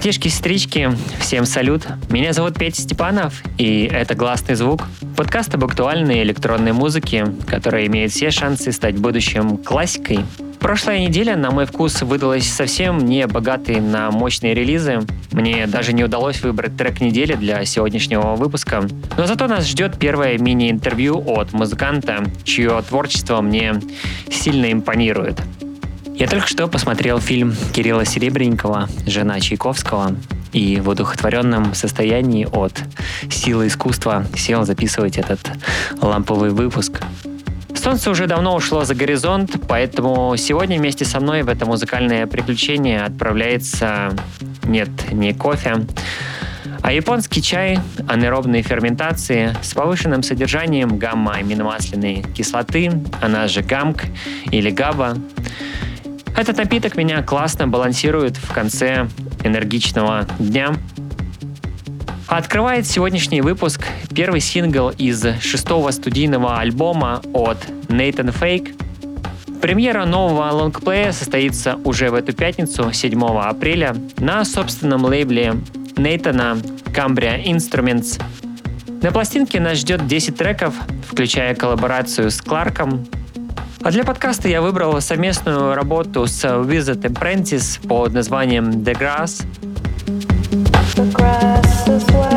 Братишки-сестрички, всем салют. Меня зовут Петя Степанов, и это «Гласный звук» — подкаст об актуальной электронной музыке, которая имеет все шансы стать будущим классикой. Прошлая неделя, на мой вкус, выдалась совсем не богатой на мощные релизы. Мне даже не удалось выбрать трек недели для сегодняшнего выпуска. Но зато нас ждет первое мини-интервью от музыканта, чье творчество мне сильно импонирует. Я только что посмотрел фильм Кирилла Серебренникова «Жена Чайковского» и в удухотворенном состоянии от силы искусства сел записывать этот ламповый выпуск. Солнце уже давно ушло за горизонт, поэтому сегодня вместе со мной в это музыкальное приключение отправляется... Нет, не кофе, а японский чай анэробной ферментации с повышенным содержанием гамма-аминомасляной кислоты, она же гамк или габа, этот напиток меня классно балансирует в конце энергичного дня. Открывает сегодняшний выпуск первый сингл из шестого студийного альбома от Nathan Fake. Премьера нового лонгплея состоится уже в эту пятницу, 7 апреля, на собственном лейбле Нейтана Cambria Instruments. На пластинке нас ждет 10 треков, включая коллаборацию с Кларком, а для подкаста я выбрал совместную работу с Wizard Apprentice под названием The Grass. The grass is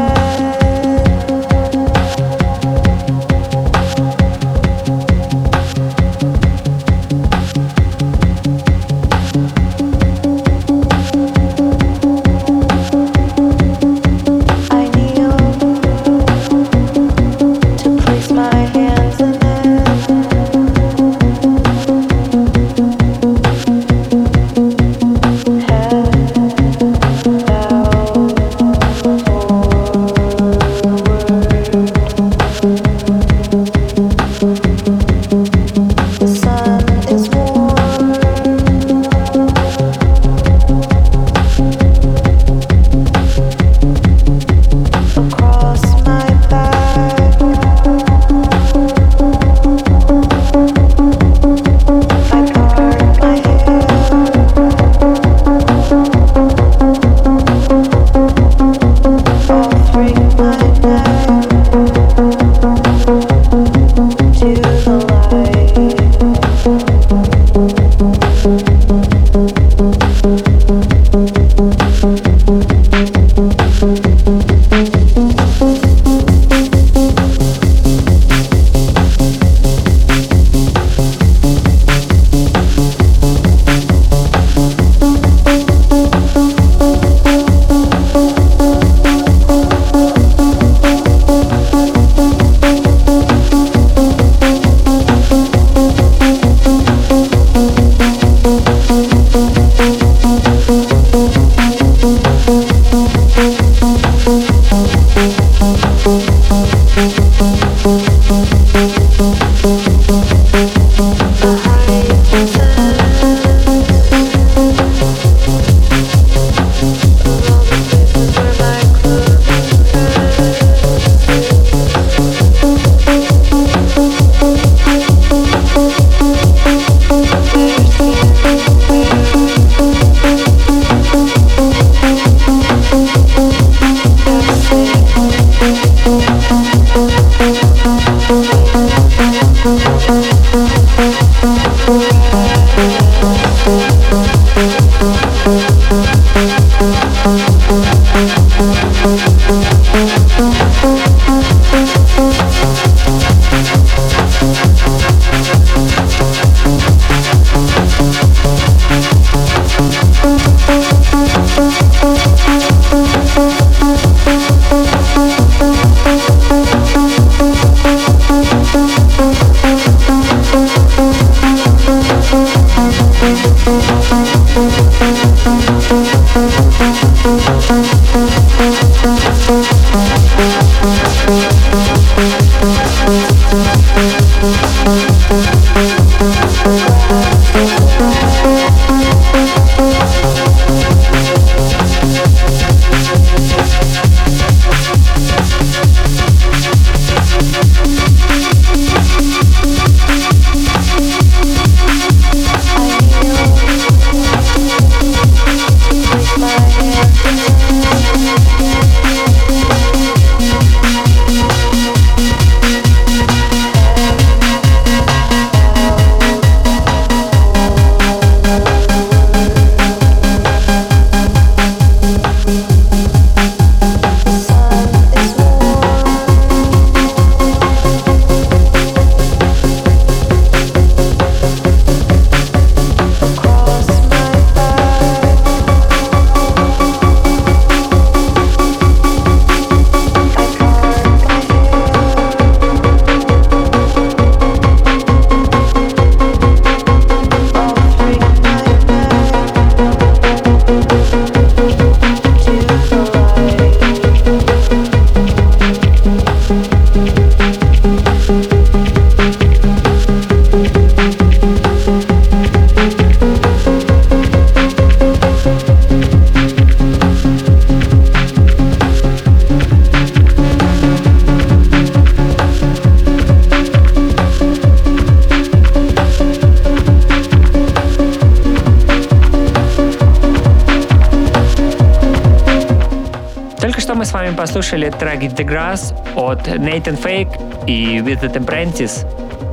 Трек The Grass от Nathan Fake и With Apprentice.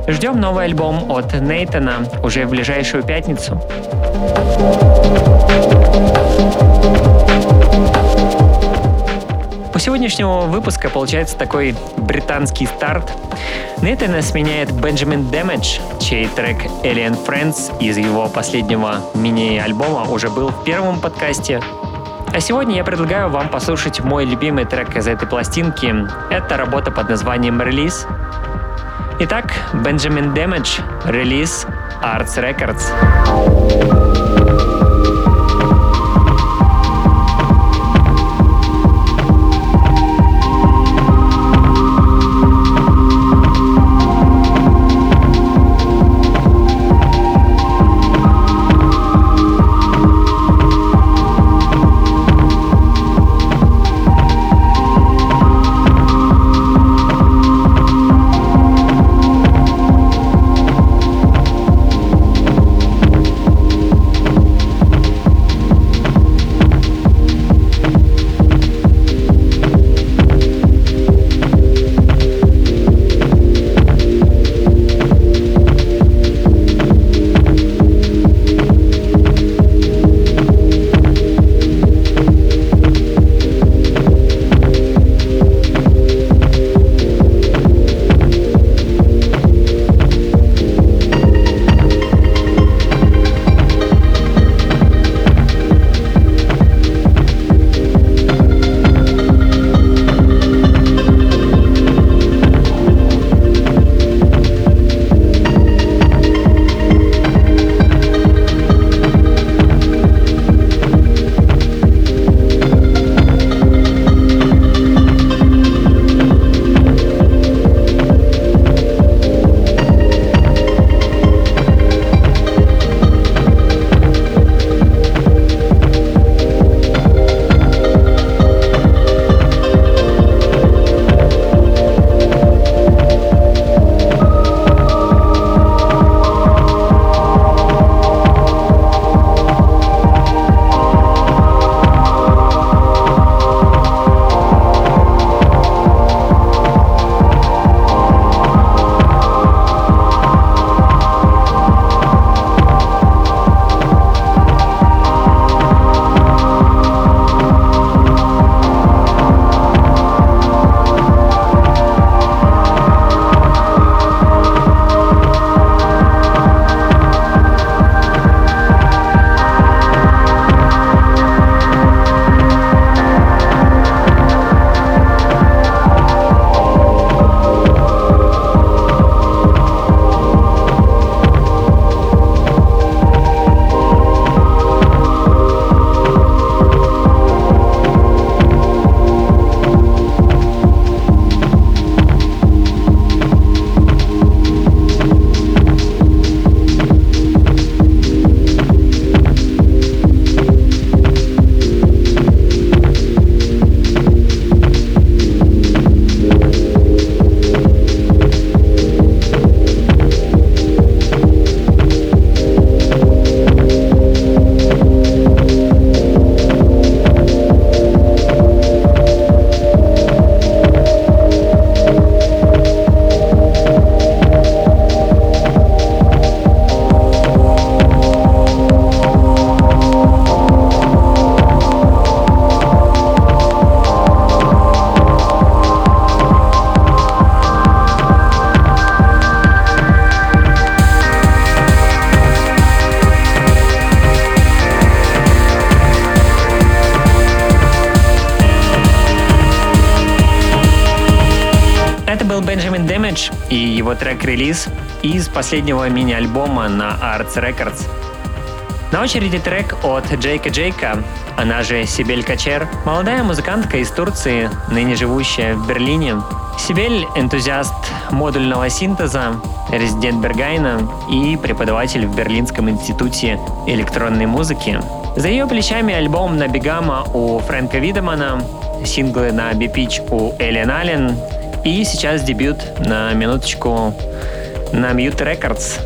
Ждем новый альбом от Нейтана уже в ближайшую пятницу. У сегодняшнего выпуска получается такой британский старт. Нейтана сменяет Бенджамин Damage, чей трек Alien Friends из его последнего мини-альбома уже был в первом подкасте. А сегодня я предлагаю вам послушать мой любимый трек из этой пластинки. Это работа под названием «Релиз». Итак, Benjamin Damage, релиз Arts Records. Трек-релиз из последнего мини-альбома на Arts Records. На очереди трек от Джейка Джейка, она же Сибель Качер, молодая музыкантка из Турции, ныне живущая в Берлине. Сибель – энтузиаст модульного синтеза, резидент Бергайна и преподаватель в Берлинском институте электронной музыки. За ее плечами альбом на Бигама у Фрэнка Видемана, синглы на Бипич у Эллен Аллен и сейчас дебют на минуточку на Mute Records.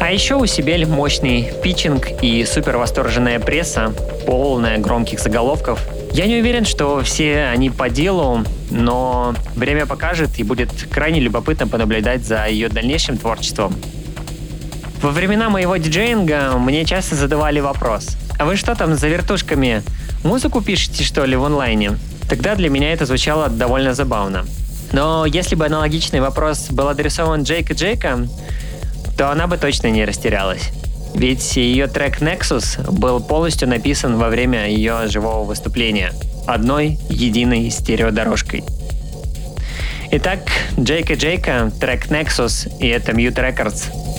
А еще у Сибель мощный питчинг и супер восторженная пресса, полная громких заголовков. Я не уверен, что все они по делу, но время покажет и будет крайне любопытно понаблюдать за ее дальнейшим творчеством. Во времена моего диджеинга мне часто задавали вопрос, а вы что там за вертушками? Музыку пишете, что ли, в онлайне? Тогда для меня это звучало довольно забавно. Но если бы аналогичный вопрос был адресован Джейка Джейка, то она бы точно не растерялась. Ведь ее трек Nexus был полностью написан во время ее живого выступления, одной единой стереодорожкой. Итак, Джейка Джейка, трек Nexus, и это Mute Records –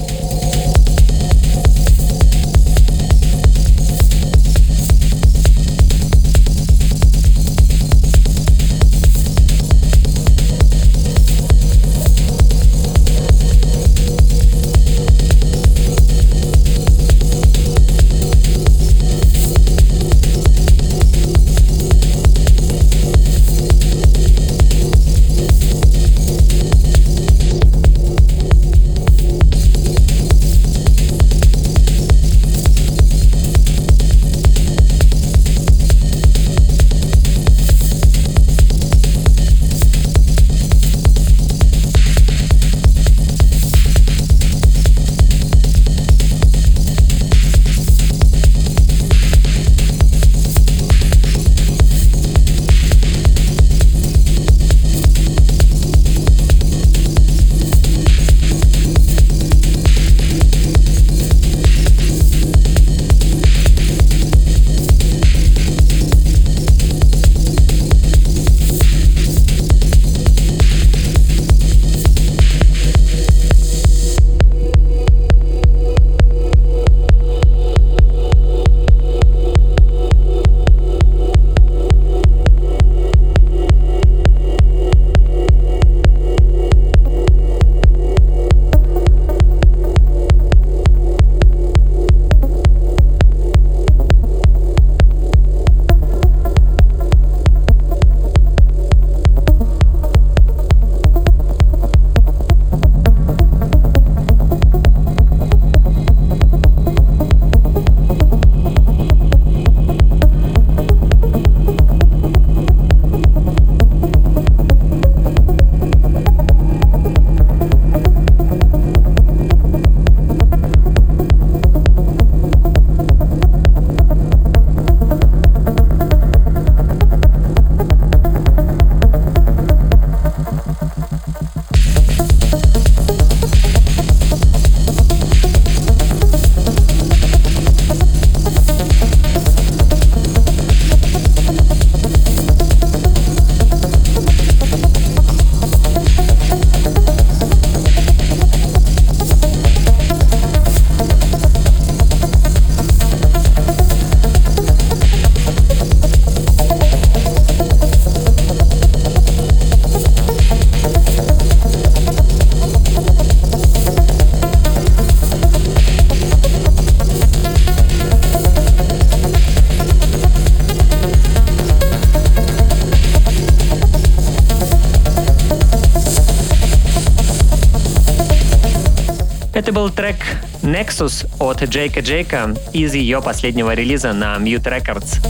Это был трек Nexus от Джейка Джейка из ее последнего релиза на Mute Records.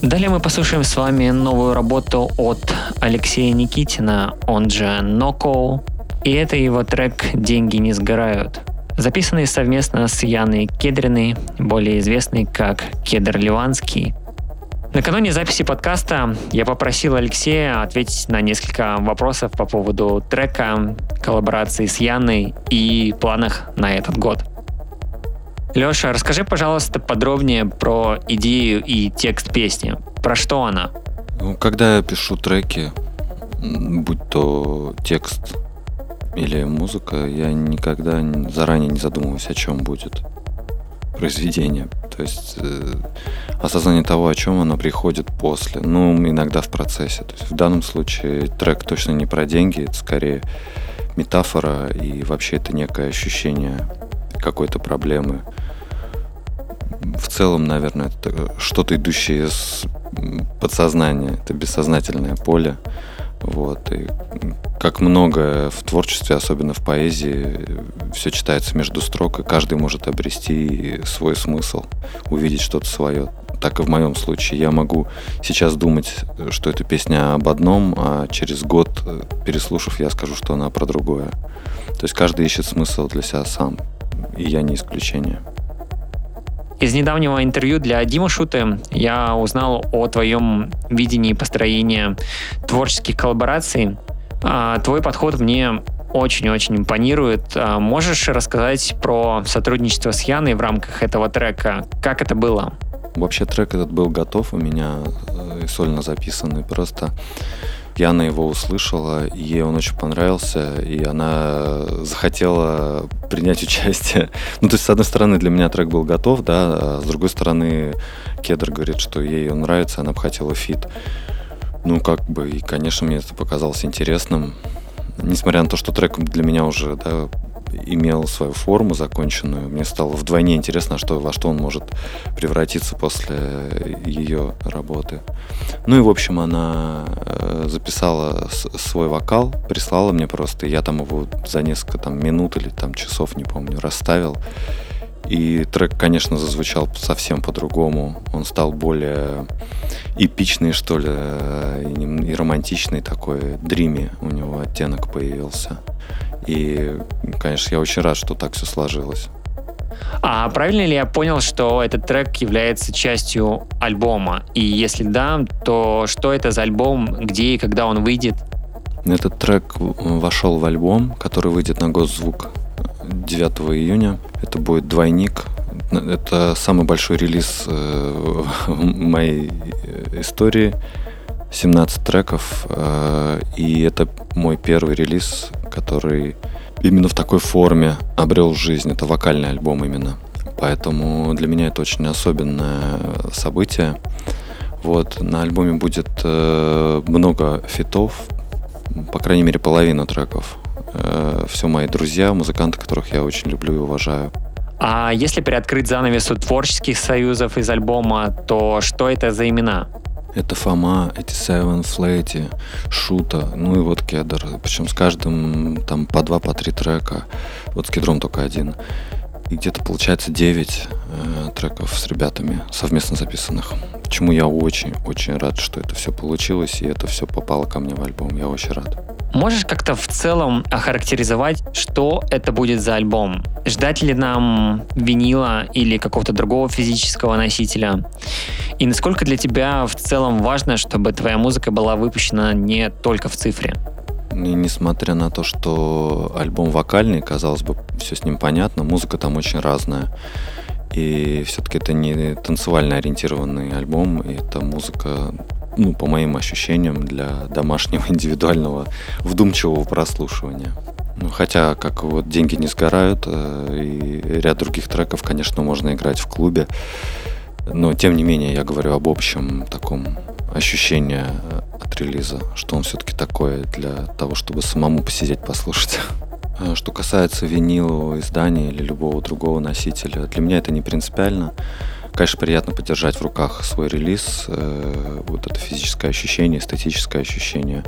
Далее мы послушаем с вами новую работу от Алексея Никитина, он же Ноко, и это его трек «Деньги не сгорают», записанный совместно с Яной Кедриной, более известной как Кедр Ливанский. Накануне записи подкаста я попросил Алексея ответить на несколько вопросов по поводу трека, коллаборации с Яной и планах на этот год. Леша, расскажи, пожалуйста, подробнее про идею и текст песни. Про что она? Ну, когда я пишу треки, будь то текст или музыка, я никогда заранее не задумываюсь, о чем будет произведение. То есть э, осознание того, о чем оно приходит после. Ну, иногда в процессе. То есть в данном случае трек точно не про деньги, это скорее метафора, и вообще это некое ощущение какой-то проблемы в целом, наверное, это что-то идущее из подсознания, это бессознательное поле. Вот. И как многое в творчестве, особенно в поэзии, все читается между строк, и каждый может обрести свой смысл, увидеть что-то свое. Так и в моем случае. Я могу сейчас думать, что эта песня об одном, а через год, переслушав, я скажу, что она про другое. То есть каждый ищет смысл для себя сам, и я не исключение. Из недавнего интервью для Димы Шуты я узнал о твоем видении построения творческих коллабораций. А, твой подход мне очень-очень импонирует. А, можешь рассказать про сотрудничество с Яной в рамках этого трека? Как это было? Вообще трек этот был готов у меня, э, сольно записанный. Просто Яна его услышала, ей он очень понравился, и она захотела принять участие. Ну, то есть, с одной стороны, для меня трек был готов, да, а с другой стороны, Кедр говорит, что ей он нравится, она бы хотела фит. Ну, как бы, и, конечно, мне это показалось интересным. Несмотря на то, что трек для меня уже, да, имел свою форму законченную. Мне стало вдвойне интересно, что, во что он может превратиться после ее работы. Ну и, в общем, она э, записала свой вокал, прислала мне просто. Я там его за несколько там, минут или там, часов, не помню, расставил. И трек, конечно, зазвучал совсем по-другому. Он стал более эпичный, что ли, э, и романтичный такой, дрими у него оттенок появился. И, конечно, я очень рад, что так все сложилось. А правильно ли я понял, что этот трек является частью альбома? И если да, то что это за альбом, где и когда он выйдет? Этот трек вошел в альбом, который выйдет на Госзвук 9 июня. Это будет двойник. Это самый большой релиз э, моей истории. 17 треков. Э, и это мой первый релиз, который именно в такой форме обрел жизнь. Это вокальный альбом именно. Поэтому для меня это очень особенное событие. Вот, на альбоме будет э, много фитов, по крайней мере, половина треков. Э, все мои друзья, музыканты, которых я очень люблю и уважаю. А если приоткрыть занавесу творческих союзов из альбома, то что это за имена? Это Фома, эти Seven Флейти, Шута, ну и вот Кедр. Причем с каждым там по два, по три трека. Вот с Кедром только один. И где-то получается 9 э, треков с ребятами совместно записанных. Чему я очень-очень рад, что это все получилось, и это все попало ко мне в альбом. Я очень рад. Можешь как-то в целом охарактеризовать, что это будет за альбом? Ждать ли нам винила или какого-то другого физического носителя? И насколько для тебя в целом важно, чтобы твоя музыка была выпущена не только в цифре? И несмотря на то, что альбом вокальный, казалось бы, все с ним понятно, музыка там очень разная. И все-таки это не танцевально ориентированный альбом, это музыка ну, по моим ощущениям, для домашнего индивидуального вдумчивого прослушивания. Ну, хотя, как вот деньги не сгорают, э, и ряд других треков, конечно, можно играть в клубе. Но, тем не менее, я говорю об общем таком ощущении от релиза, что он все-таки такое для того, чтобы самому посидеть, послушать. А что касается винилового издания или любого другого носителя, для меня это не принципиально. Конечно, приятно подержать в руках свой релиз, э, вот это физическое ощущение, эстетическое ощущение.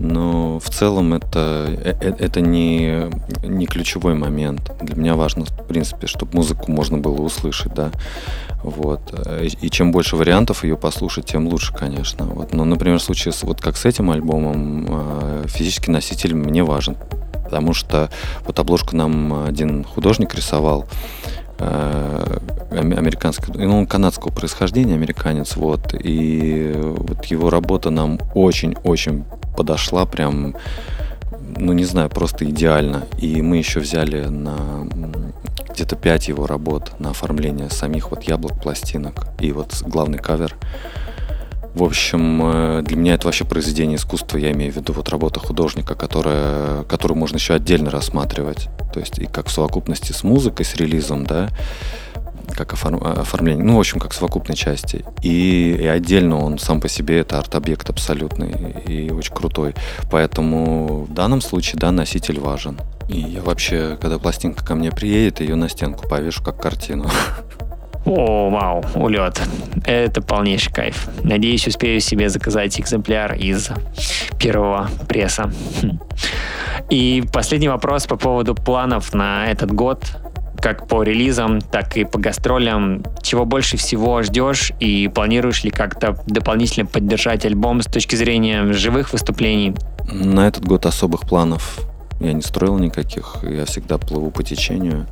Но в целом это, э, э, это не, не ключевой момент. Для меня важно, в принципе, чтобы музыку можно было услышать, да. Вот. И чем больше вариантов ее послушать, тем лучше, конечно. Вот. Но, например, в случае с, вот как с этим альбомом, физический носитель мне важен. Потому что вот обложку нам один художник рисовал, Э, американский, ну, он канадского происхождения, американец, вот, и вот его работа нам очень-очень подошла, прям, ну, не знаю, просто идеально. И мы еще взяли на где-то пять его работ на оформление самих вот яблок, пластинок и вот главный кавер. В общем, э, для меня это вообще произведение искусства, я имею в виду вот работа художника, которая, которую можно еще отдельно рассматривать. То есть и как в совокупности с музыкой, с релизом, да, как оформление, ну, в общем, как совокупной части. И, и отдельно он сам по себе это арт-объект абсолютный и очень крутой. Поэтому в данном случае, да, носитель важен. И я вообще, когда пластинка ко мне приедет, ее на стенку повешу как картину. О, вау, улет. Это полнейший кайф. Надеюсь, успею себе заказать экземпляр из первого пресса. Хм. И последний вопрос по поводу планов на этот год как по релизам, так и по гастролям. Чего больше всего ждешь и планируешь ли как-то дополнительно поддержать альбом с точки зрения живых выступлений? На этот год особых планов я не строил никаких. Я всегда плыву по течению.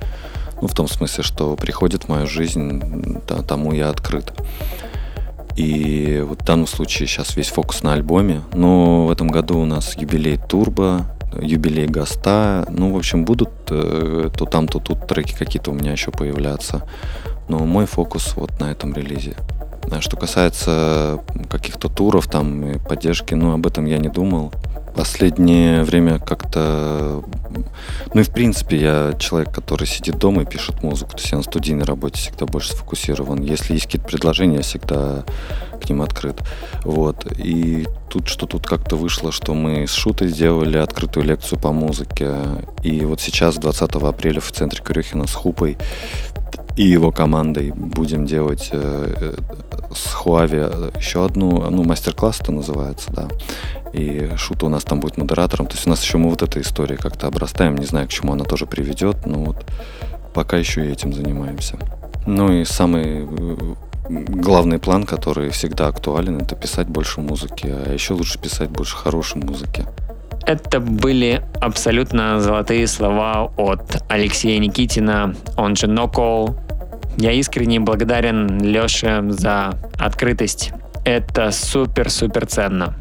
Ну, в том смысле, что приходит в мою жизнь, да, тому я открыт. И вот в данном случае сейчас весь фокус на альбоме. Но в этом году у нас юбилей Турбо, юбилей Гаста. Ну, в общем, будут э, то там, то тут треки какие-то у меня еще появляться. Но мой фокус вот на этом релизе. А что касается каких-то туров там и поддержки, ну, об этом я не думал. Последнее время как-то... Ну и в принципе я человек, который сидит дома и пишет музыку. То есть я на студийной работе всегда больше сфокусирован. Если есть какие-то предложения, я всегда к ним открыт. Вот. И тут что тут как-то вышло, что мы с Шутой сделали открытую лекцию по музыке. И вот сейчас, 20 апреля, в центре Крюхина с Хупой и его командой будем делать э, э с Хуави еще одну, ну, мастер-класс это называется, да. И Шута у нас там будет модератором. То есть у нас еще мы вот этой историей как-то обрастаем. Не знаю, к чему она тоже приведет, но вот пока еще и этим занимаемся. Ну и самый э, главный план, который всегда актуален, это писать больше музыки, а еще лучше писать больше хорошей музыки. Это были абсолютно золотые слова от Алексея Никитина, он же Нокол. Я искренне благодарен Леше за открытость. Это супер-супер ценно.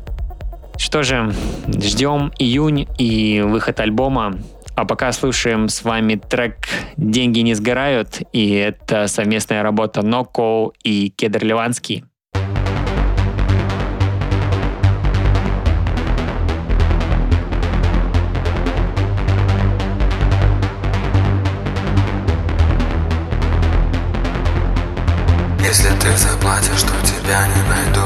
Что же, ждем июнь и выход альбома. А пока слушаем с вами трек «Деньги не сгорают», и это совместная работа Ноко и Кедр Ливанский. Если ты заплатишь, то тебя не найду.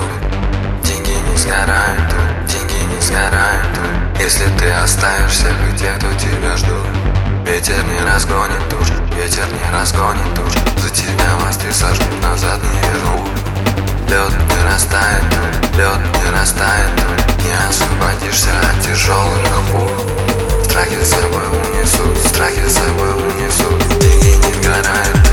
Деньги не сгорают, деньги не сгорают. Если ты оставишься где, то тебя жду. Ветер не разгонит душ, ветер не разгонит душ. За тебя мосты сожгут, назад не верну. Лед не растает, лед не растает. Не освободишься от тяжелых пуль Страхи с собой унесут, страхи с собой унесут. Деньги не сгорают,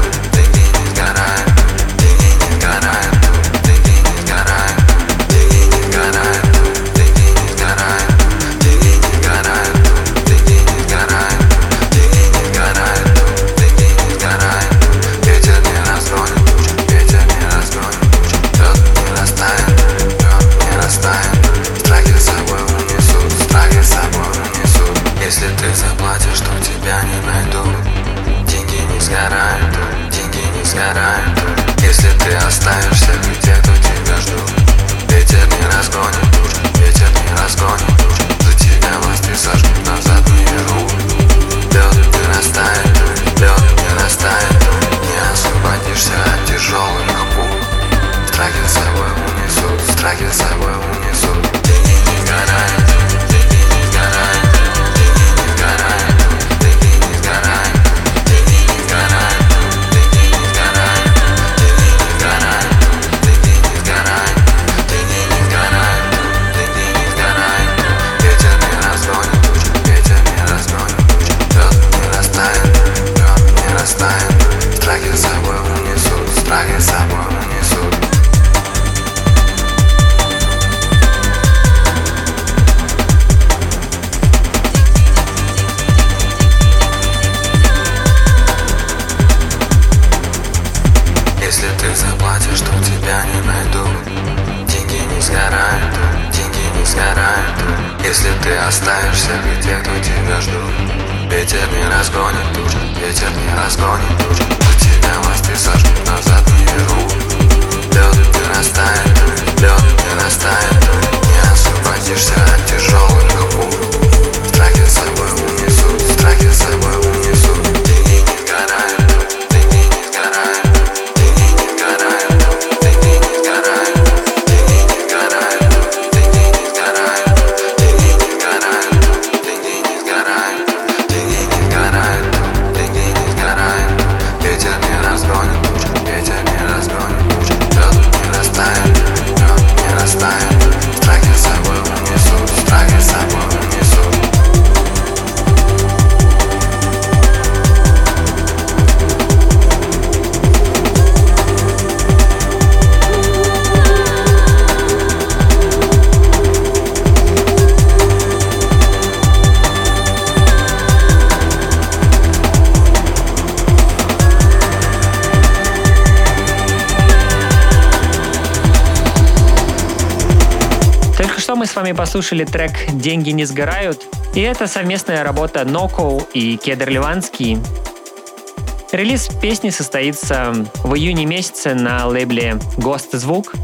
послушали трек «Деньги не сгорают», и это совместная работа Ноко и Кедр Ливанский. Релиз песни состоится в июне месяце на лейбле «Гост Звук»,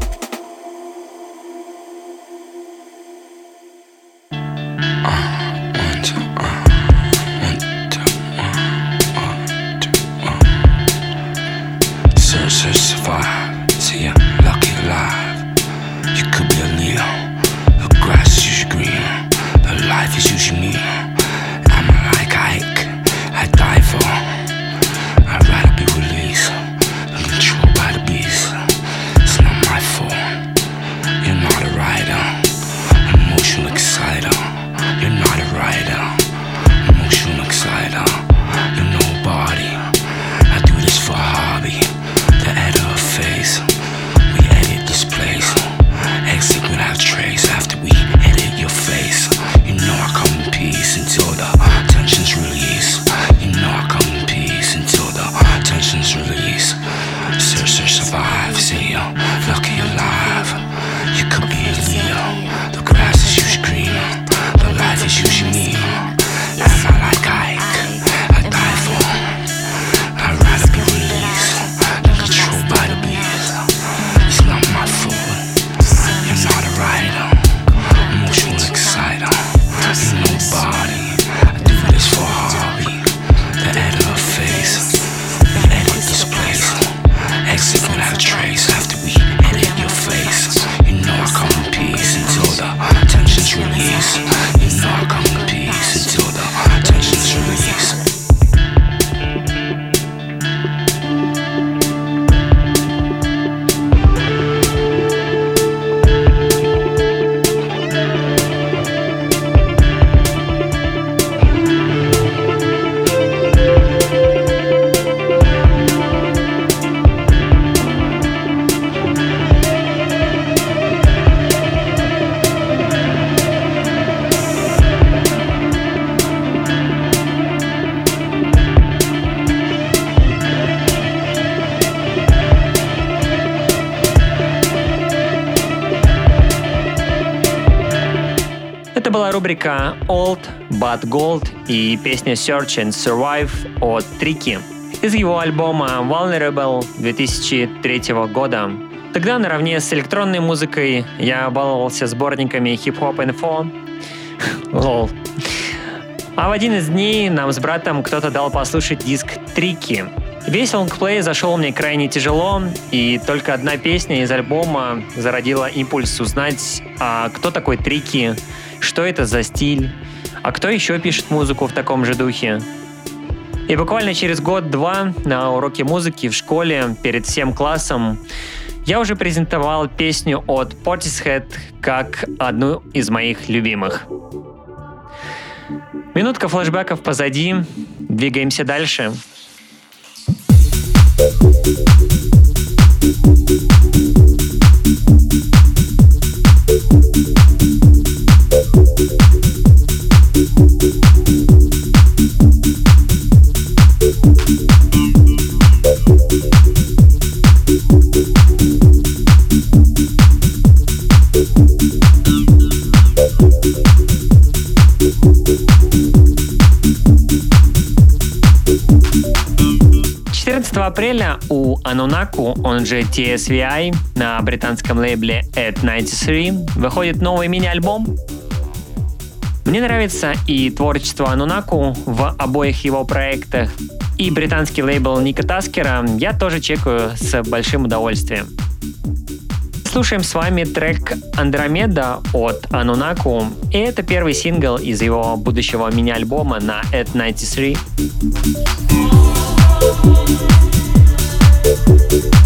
But Gold и песня Search and Survive от Трики из его альбома Vulnerable 2003 года. Тогда наравне с электронной музыкой я баловался сборниками Hop Info. Лол. А в один из дней нам с братом кто-то дал послушать диск Трики. Весь лонгплей зашел мне крайне тяжело, и только одна песня из альбома зародила импульс узнать, а кто такой Трики, что это за стиль, а кто еще пишет музыку в таком же духе. И буквально через год-два на уроке музыки в школе перед всем классом я уже презентовал песню от Portishead как одну из моих любимых. Минутка флешбеков позади, двигаемся дальше. Апреля у Anunaku, он же TSVI, на британском лейбле At 93 выходит новый мини-альбом. Мне нравится и творчество Анунаку в обоих его проектах, и британский лейбл Ника Таскера я тоже чекаю с большим удовольствием. Слушаем с вами трек «Андромеда» от Анунаку, и это первый сингл из его будущего мини-альбома на At 93. thank you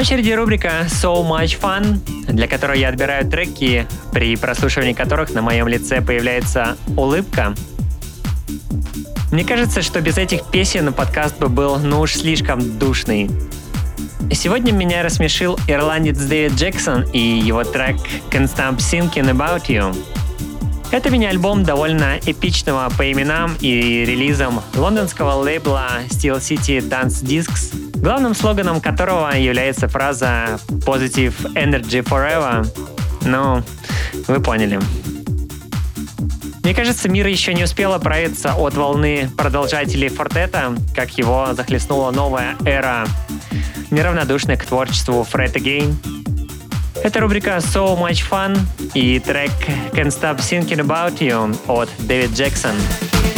очереди рубрика So Much Fun, для которой я отбираю треки, при прослушивании которых на моем лице появляется улыбка. Мне кажется, что без этих песен подкаст бы был ну уж слишком душный. Сегодня меня рассмешил ирландец Дэвид Джексон и его трек Can't Stop Thinking About You. Это мини-альбом довольно эпичного по именам и релизам лондонского лейбла Steel City Dance Discs, главным слоганом которого является фраза Positive Energy Forever. Ну, вы поняли. Мне кажется, мир еще не успел оправиться от волны продолжателей фортета, как его захлестнула новая эра неравнодушных к творчеству Fred Again. Это рубрика So Much Fun и трек Can't Stop Thinking About You от Дэвид Джексон. рубрика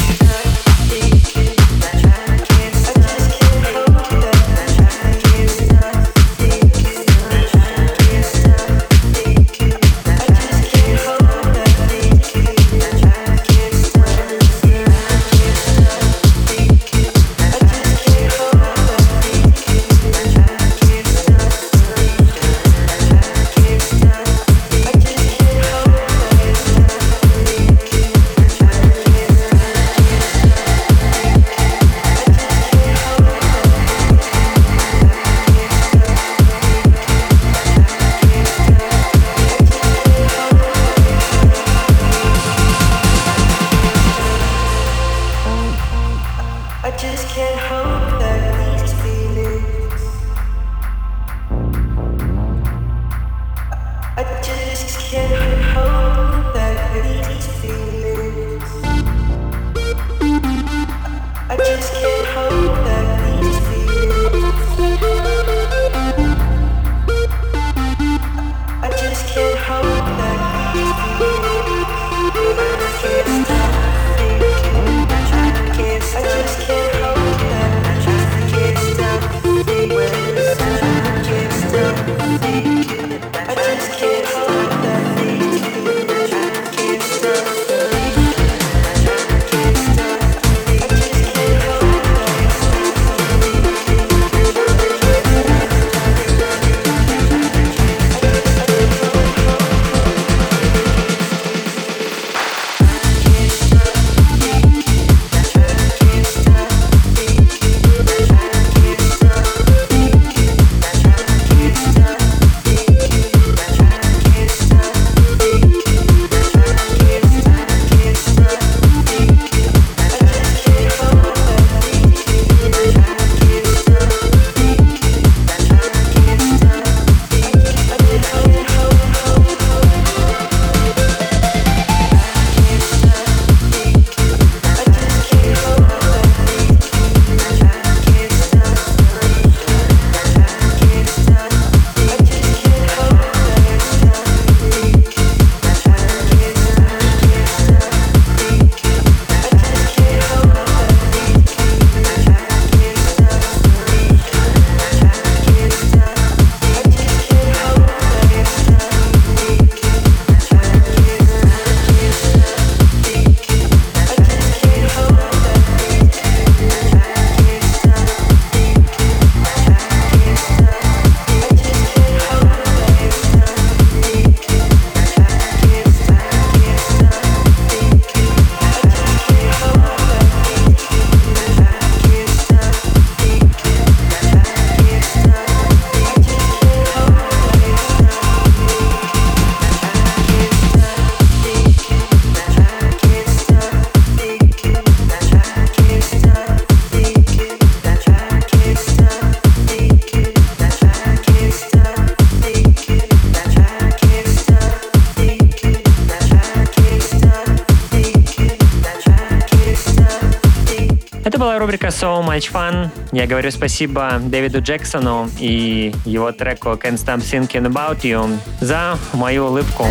Much Fun. Я говорю спасибо Дэвиду Джексону и его треку Can't Stop Thinking About You за мою улыбку.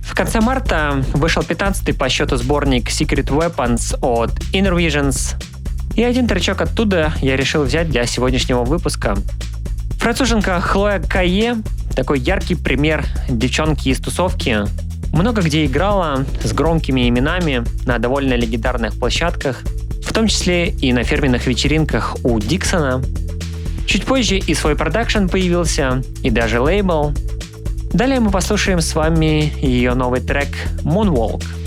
В конце марта вышел 15-й по счету сборник Secret Weapons от Inner Visions. И один тречок оттуда я решил взять для сегодняшнего выпуска. Француженка Хлоя Кае – такой яркий пример девчонки из тусовки. Много где играла с громкими именами на довольно легендарных площадках, в том числе и на фирменных вечеринках у Диксона. Чуть позже и свой продакшн появился, и даже лейбл. Далее мы послушаем с вами ее новый трек Moonwalk –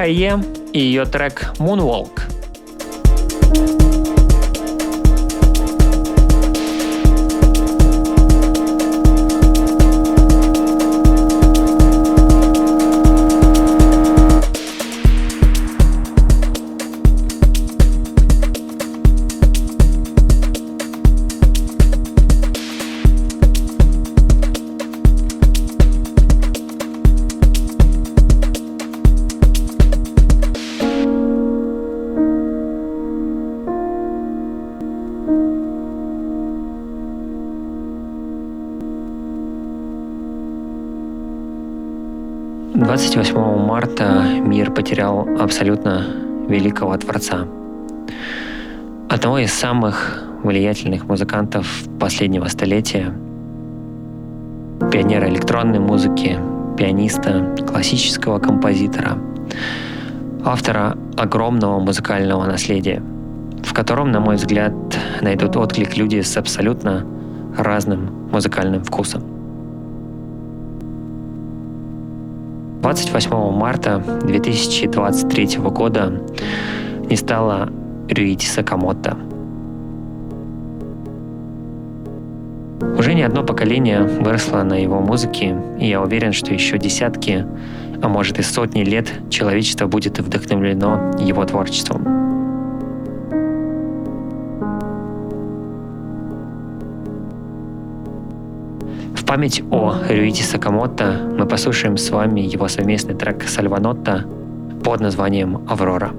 Кае и ее трек Moonwalk. 28 марта мир потерял абсолютно великого Творца. Одного из самых влиятельных музыкантов последнего столетия, пионера электронной музыки, пианиста, классического композитора, автора огромного музыкального наследия, в котором, на мой взгляд, найдут отклик люди с абсолютно разным музыкальным вкусом. 28 марта 2023 года не стало Рюити Сакамото. Уже не одно поколение выросло на его музыке, и я уверен, что еще десятки, а может и сотни лет человечество будет вдохновлено его творчеством. Память о Рюити Сакамото мы послушаем с вами его совместный трек Сальванотта под названием «Аврора».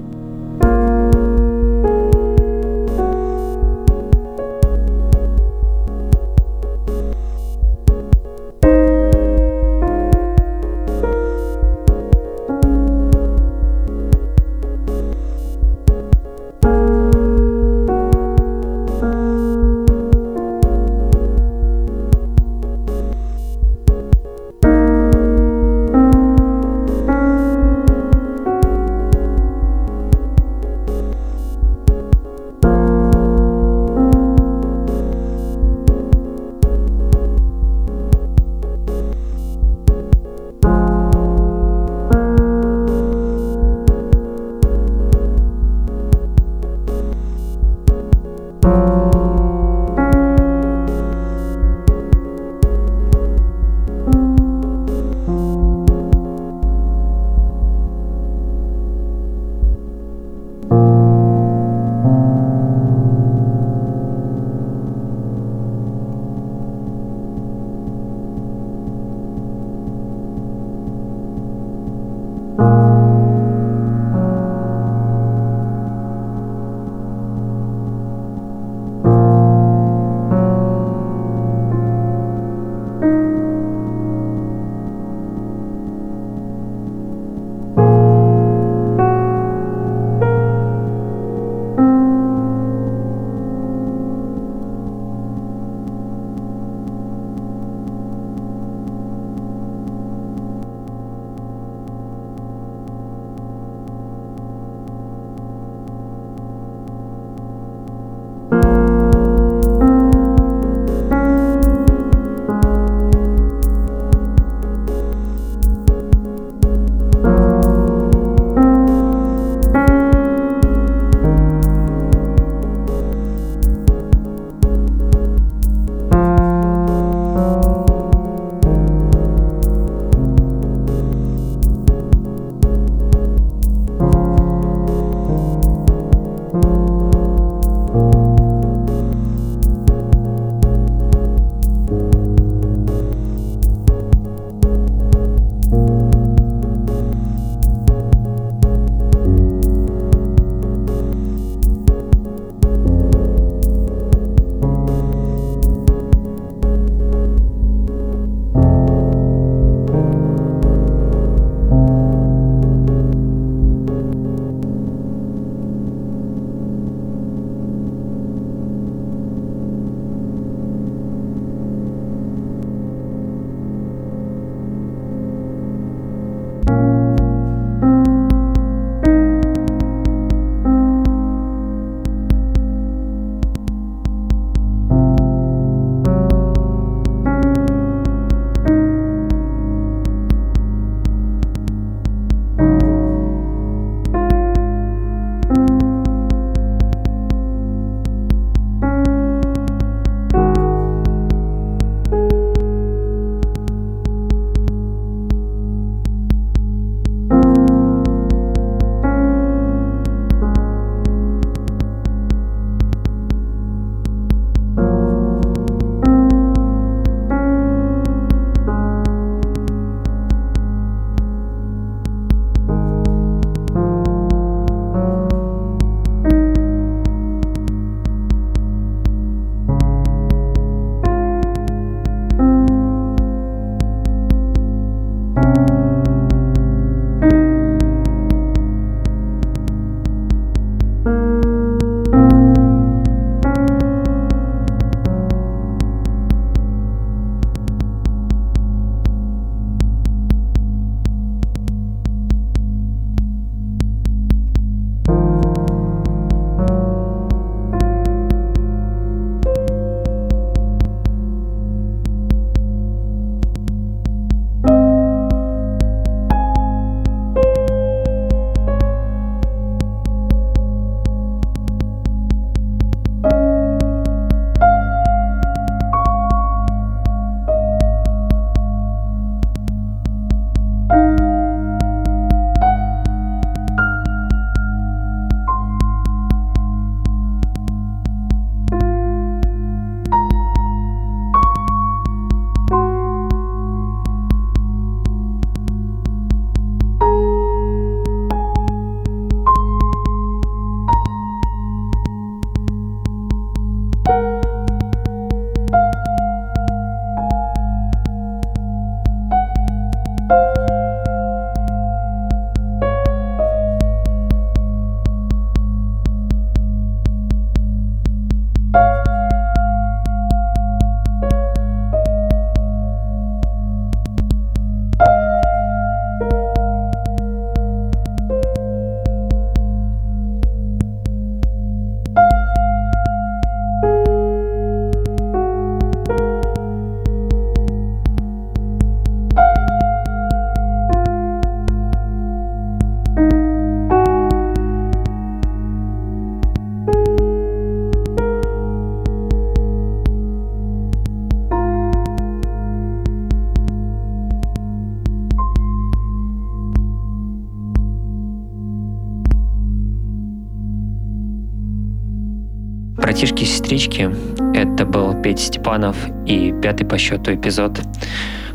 Братишки-сестрички, это был Петя Степанов и пятый по счету эпизод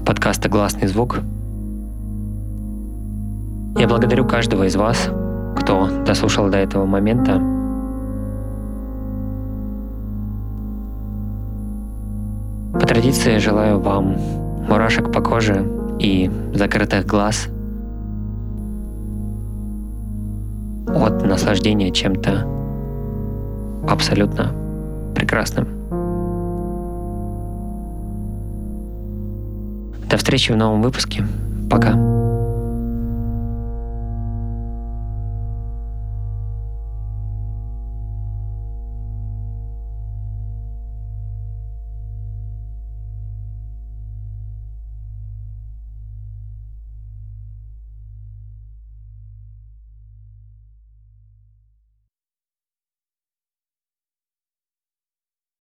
подкаста «Гласный звук». Я благодарю каждого из вас, кто дослушал до этого момента. По традиции желаю вам мурашек по коже и закрытых глаз от наслаждения чем-то абсолютно прекрасным. До встречи в новом выпуске. Пока.